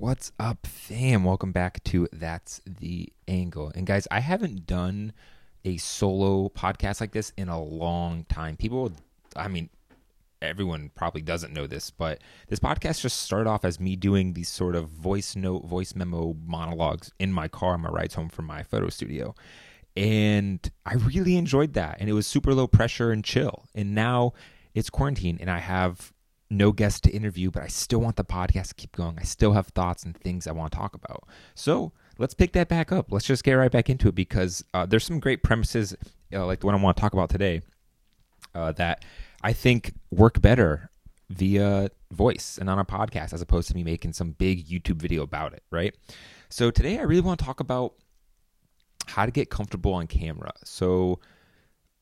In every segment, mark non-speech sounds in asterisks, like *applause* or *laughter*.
What's up, fam? Welcome back to That's the Angle. And guys, I haven't done a solo podcast like this in a long time. People, I mean, everyone probably doesn't know this, but this podcast just started off as me doing these sort of voice note, voice memo monologues in my car on my rides home from my photo studio. And I really enjoyed that. And it was super low pressure and chill. And now it's quarantine and I have no guest to interview, but I still want the podcast to keep going. I still have thoughts and things I want to talk about. So let's pick that back up. Let's just get right back into it because uh, there's some great premises, uh, like the one I want to talk about today, uh, that I think work better via voice and on a podcast as opposed to me making some big YouTube video about it, right? So today I really want to talk about how to get comfortable on camera. So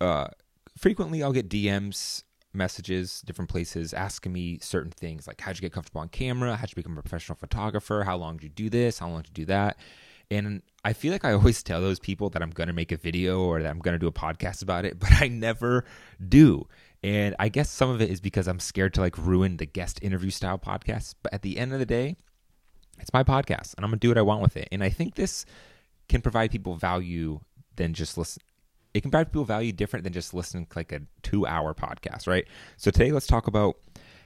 uh, frequently I'll get DMs messages, different places asking me certain things like how'd you get comfortable on camera? How'd you become a professional photographer? How long did you do this? How long did you do that? And I feel like I *laughs* always tell those people that I'm going to make a video or that I'm going to do a podcast about it, *laughs* but I never do. And I guess some of it is because I'm scared to like ruin the guest interview style podcast. But at the end of the day, it's my podcast and I'm going to do what I want with it. And I think this can provide people value than just listen it can provide people value different than just listening to like a two hour podcast, right? So today let's talk about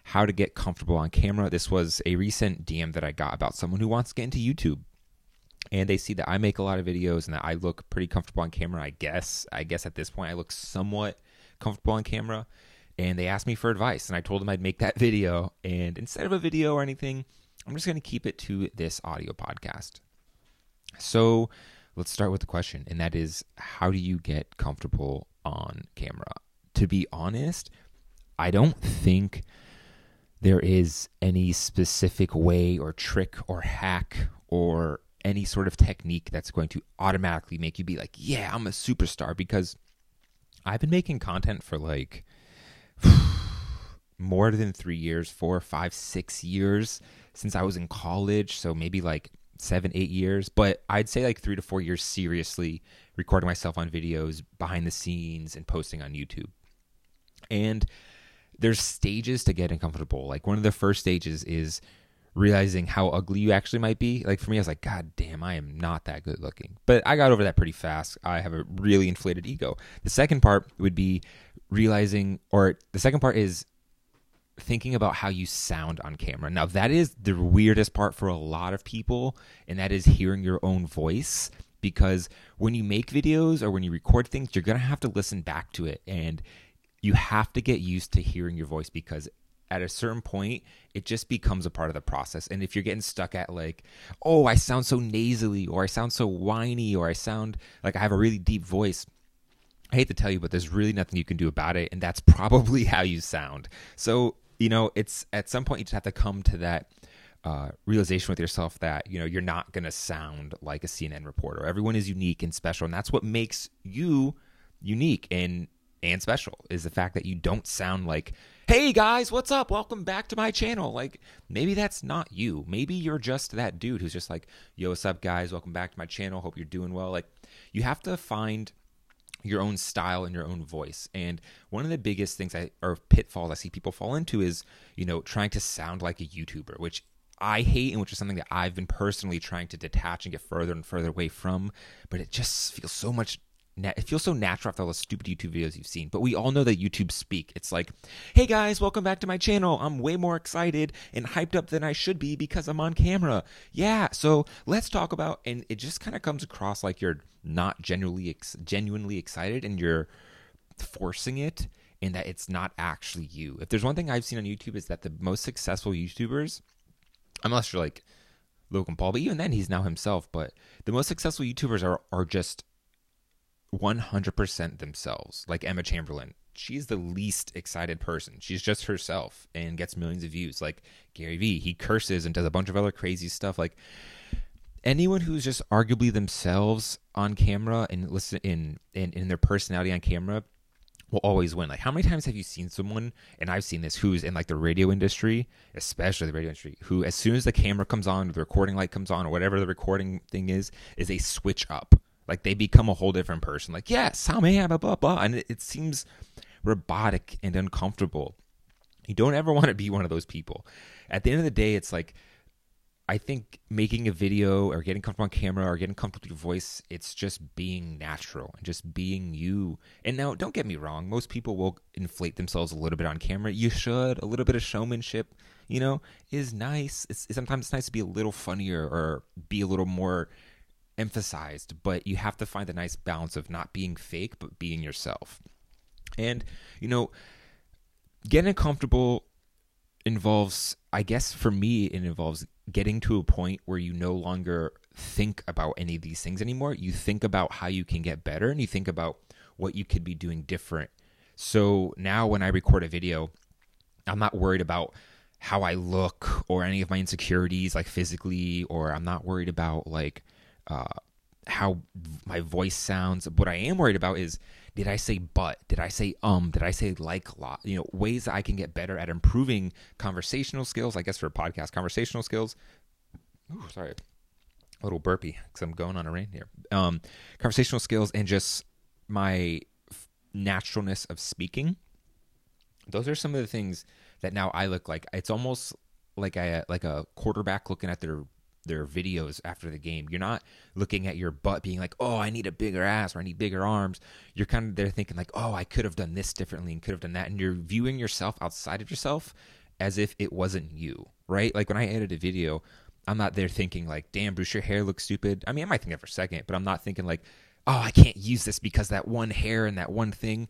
how to get comfortable on camera. This was a recent DM that I got about someone who wants to get into YouTube. And they see that I make a lot of videos and that I look pretty comfortable on camera, I guess. I guess at this point I look somewhat comfortable on camera. And they asked me for advice, and I told them I'd make that *laughs* video. And instead of a video or anything, I'm just going to keep it to this audio podcast. So, let's start with the question, and that is how do you get comfortable on camera? To be honest, I don't think there is any specific way or trick or hack or any sort of technique that's going to automatically make you be like, yeah, I'm a superstar because I've been making content for like *sighs* more than three years, four, five, six years since I was in college. So maybe like seven, eight years, but I'd say like three to four years seriously recording myself on videos behind the scenes and posting on YouTube. And there's stages to getting comfortable. Like one of the first stages is realizing how ugly you actually might be. Like for me, I was like, God damn, I am not that good looking. But I got over that pretty fast. I have a really inflated ego. The second part would be realizing, or the second part is thinking about how you sound on camera. Now, that is the weirdest part for a lot of people, and that is hearing your own voice. Because when you make videos or when you record things, you're going to have to listen back to it. And you have to get used to hearing your voice because at a certain point, it just becomes a part of the process. And if you're getting stuck at like, oh, I sound so nasally, or I sound so whiny, or I sound like I have a really deep voice, I hate to tell you, but there's really nothing you can do about it. And that's *laughs* probably how you sound. So you know, it's at some point you just have to come to that uh, realization with yourself that you know you're not going to sound like a CNN reporter. Everyone is unique and special, and that's what makes you unique and and special is the fact that you don't sound like, "Hey guys, what's up? Welcome back to my channel." Like maybe that's not you. Maybe you're just that dude who's just like, "Yo, what's up, guys? Welcome back to my channel. Hope you're doing well." Like you have to find your own style and your own voice. And one of the biggest things I or pitfalls I see people fall into is, you know, trying to sound like a YouTuber, which I hate and which is something that I've been personally trying to detach and get further and further away from, but it just feels so much it feels so natural after all the stupid YouTube videos you've seen. But we all know that YouTube speak. It's like, hey guys, welcome back to my channel. I'm way more excited and hyped up than I should be because I'm on camera. Yeah, so let's talk about, and it just kind of comes across like you're not genuinely ex- genuinely excited and you're forcing it, and that it's not actually you. If there's one thing I've seen on YouTube is that the most successful YouTubers, unless you're like Logan Paul, but even then he's now himself. But the most successful YouTubers are are just 100% themselves, like Emma Chamberlain. She's the least excited person. She's just herself and gets millions of views. Like Gary Vee, he curses and does a bunch of other crazy stuff. Like anyone who's just arguably themselves on camera and listen in, in in their personality on camera will always win. Like how many times have you seen someone and I've seen this who's in like the radio industry, especially the radio industry, who as soon as the camera comes on, the recording light comes on or whatever the recording thing is, is a switch up like they become a whole different person. Like, yes, how may I, blah, blah, blah. And it, it seems robotic and uncomfortable. You don't ever *laughs* want to be one of those people. At the end of the day, it's like I think making a video or getting comfortable on camera or getting comfortable with your voice, it's just being natural and just being you. And now, don't get me wrong, most people will inflate themselves a little bit on camera. You should. A little bit of showmanship, you know, is nice. It's, sometimes it's nice to be a little funnier or be a little more emphasized, but you have to find a nice balance of not being fake, but being yourself. And, you know, getting comfortable involves I guess for me it involves getting to a point where you no longer think about any of these things anymore. You think about how you can get better and you think about what you could be doing different. So now when I record a video, I'm not worried about how I look or any of my insecurities like physically or I'm not worried about like uh how my voice sounds. What I am worried about is did I say but? Did I say um? Did I say like a lot? You know, ways that I can get better at improving conversational skills. I guess for a podcast, conversational skills. Ooh, sorry, a little burpy because I'm going on a rain here. Um, conversational skills and just my f- naturalness of speaking. Those are some of the things that now I look like. It's almost like a like a quarterback looking at their their videos after the game. You're not looking at your butt being like, "Oh, I need a bigger ass or I need bigger arms." You're kind of there thinking like, "Oh, I could have done this differently and could have done that." And you're viewing yourself outside of yourself as if it wasn't you, right? Like when I edit a video, I'm not there thinking like, "Damn, Bruce, your hair looks stupid." I mean, I might think that for a second, but I'm not thinking like, "Oh, I can't use this because that one hair and that one thing."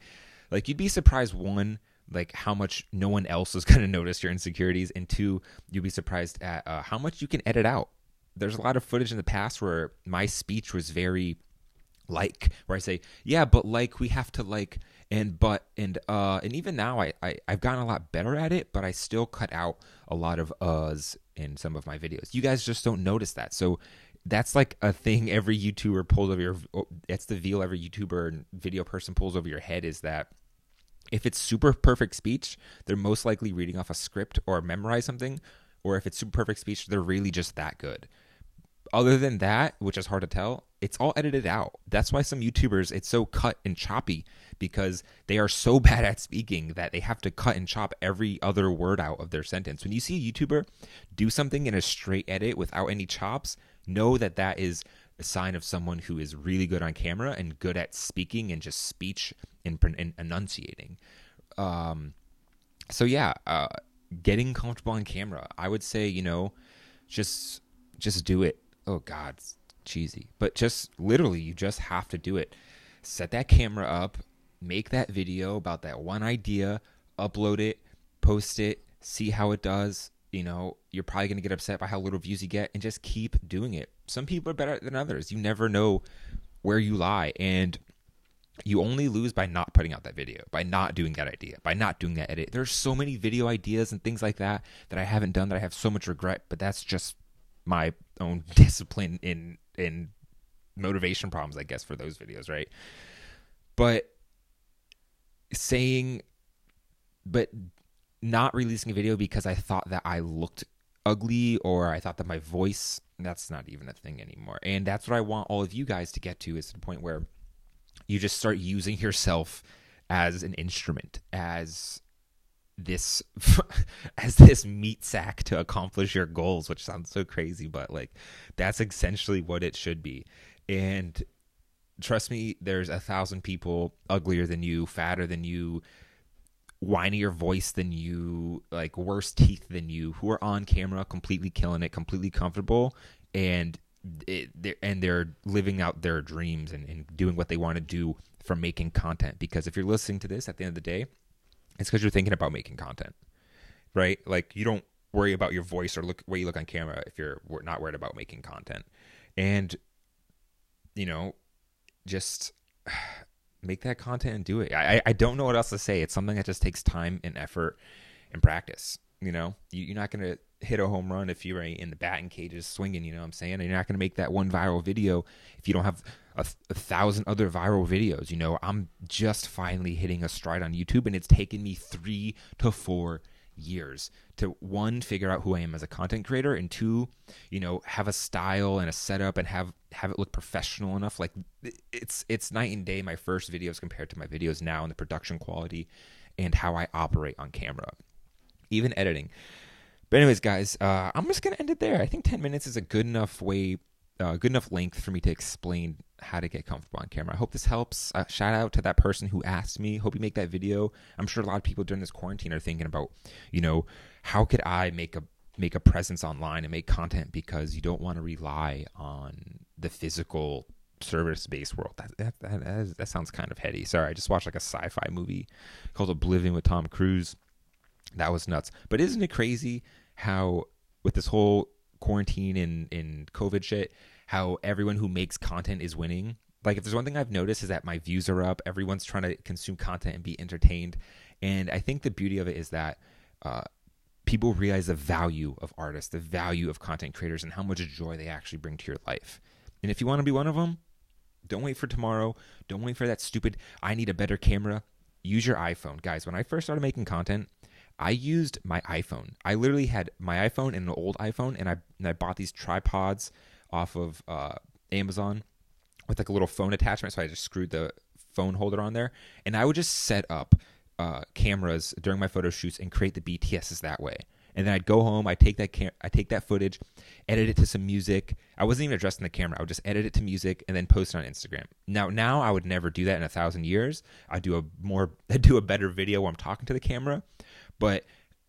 Like you'd be surprised one like how much no one else is *laughs* going to notice your insecurities and two you'll be surprised at uh, how much you can edit out there's a lot of footage in the past where my speech was very like where I say, yeah, but like we have to like and but and uh and even now I, I I've gotten a lot better at it, but I still cut out a lot of uhs in some of my videos. You guys just don't notice that. So that's like a thing every YouTuber pulls over your that's the veil every YouTuber and video person pulls over your head is that if it's super perfect speech, they're most likely reading off a script or memorize something, or if it's super perfect speech, they're really just that good other than that, which is hard to tell, it's all edited out. That's why some YouTubers it's so cut and choppy because they are so *laughs* bad at speaking that they have to cut and chop every other word out of their sentence. When you see a YouTuber do something in a straight edit without any chops, know that that is a sign of someone who is really good on camera and good at speaking and just speech and, and enunciating. Um, so yeah, uh, getting comfortable on camera, I would say you know, just just do it oh god, it's cheesy. But just literally, you just have to do it. Set that camera up, make that video about that one idea, upload it, post it, see how it does. You know, you're probably going to get upset by how little views you get and just keep doing it. Some people are better than others. You never know where you lie. And you only lose by not putting out that video, by not doing that idea, by not doing that edit. There's so many video ideas and things like that that I haven't done that I have so much regret, but that's just my own *laughs* discipline in in motivation problems, I guess, for those videos, right? But saying, but not releasing a video because I thought that I looked ugly or I thought that my voice, that's not even a thing anymore. And that's what I want all of you guys to get to is the point where you just start using yourself as an instrument, as this *laughs* as this meat sack to accomplish your goals which sounds so crazy but like that's essentially what it should be. And trust me there's a thousand people uglier than you fatter than you whinier voice than you like worse teeth than you who are on camera completely killing it completely comfortable and it, they're, and they're living out their dreams and, and doing what they want to do from making content. Because if you're listening to this at the end of the day it's because you're thinking about making content, right? Like you don't worry about your voice or look where you look on camera if you're not worried about making content, and you know, just *sighs* make that content and do it. I I don't know what else to say. It's something that just takes time and effort and practice. You know, you, are not gonna hit a home run if you're in the batting cages swinging. You know what I'm saying? And you're not gonna make that one viral video if you don't have a, a, thousand other viral videos. You know, I'm just finally hitting a stride on YouTube, and it's taken me three to four years to one figure out who I am as a content creator, and two, you know, have a style and a setup and have have it look professional enough. Like it's it's night and day my first videos compared to my videos now and the production quality and how I operate on camera, even editing. But anyways, guys, uh, I'm just gonna end it there. I think 10 minutes is a good enough way, uh, good enough length for me to explain how to get comfortable on camera. I hope this helps. Uh, shout out to that person who asked me. Hope you make that video. I'm sure a lot of people during this quarantine are thinking about, you know, how could I make a make a presence online and make content because you don't want to rely on the physical service based world. That that, that that, is, that sounds kind of heady. Sorry, I just watched like a sci-fi movie called Oblivion with Tom Cruise. That was nuts. But isn't it crazy how with this whole quarantine and in COVID shit, how everyone who makes content is winning? Like if there's one thing I've noticed is that my views are up. Everyone's trying to consume content and be entertained. And I think the beauty of it is that uh, people realize the value of artists, the value of content creators, and how much joy they actually bring to your life. And if you want to be one of them, don't wait for tomorrow. Don't wait for that stupid, I need a better camera. Use your iPhone. Guys, when I first started making content, I used my iPhone. I literally had my iPhone and an old iPhone, and I, and I bought these tripods off of uh, Amazon with like a little phone attachment. So I just screwed the phone holder on there, and I would just set up uh, cameras during my photo shoots and create the BTSs that way. And then I'd go home, I take that cam- I take that footage, edit it to some music. I wasn't even addressing the camera. I would just edit it to music and then post it on Instagram. Now now I would never do that in a thousand years. I do a more *laughs* I do a better video where I'm talking to the camera. But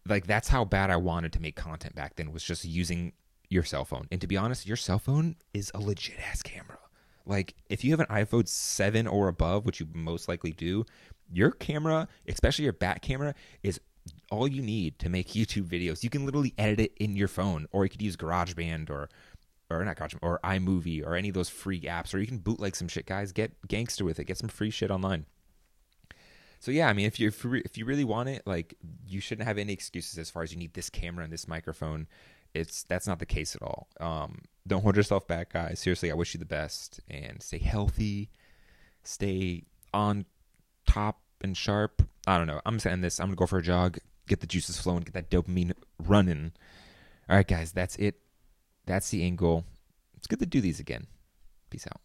like that's how bad I wanted to make content back then was just using your cell phone. And to be honest, your cell phone is a legit ass camera. Like if you have an iPhone 7 or above, which you most likely do, your camera, especially your back camera, is all you need to make *laughs* YouTube videos. You can literally edit it in your phone, or you could use GarageBand or or not GarageBand or iMovie or any of those free apps, or you can bootleg some shit, guys. Get gangster with it. Get some free shit online. So yeah, I mean, if you if you really want it, like you shouldn't have any excuses as far as you need this camera and this microphone. It's that's not the case at all. Um, don't hold yourself back, guys. Seriously, I wish you the best and stay healthy, stay on top and sharp. I don't know. I'm saying this. I'm gonna go for a jog, get the juices flowing, get that dopamine running. All right, guys, that's it. That's the angle. It's good to do these again. Peace out.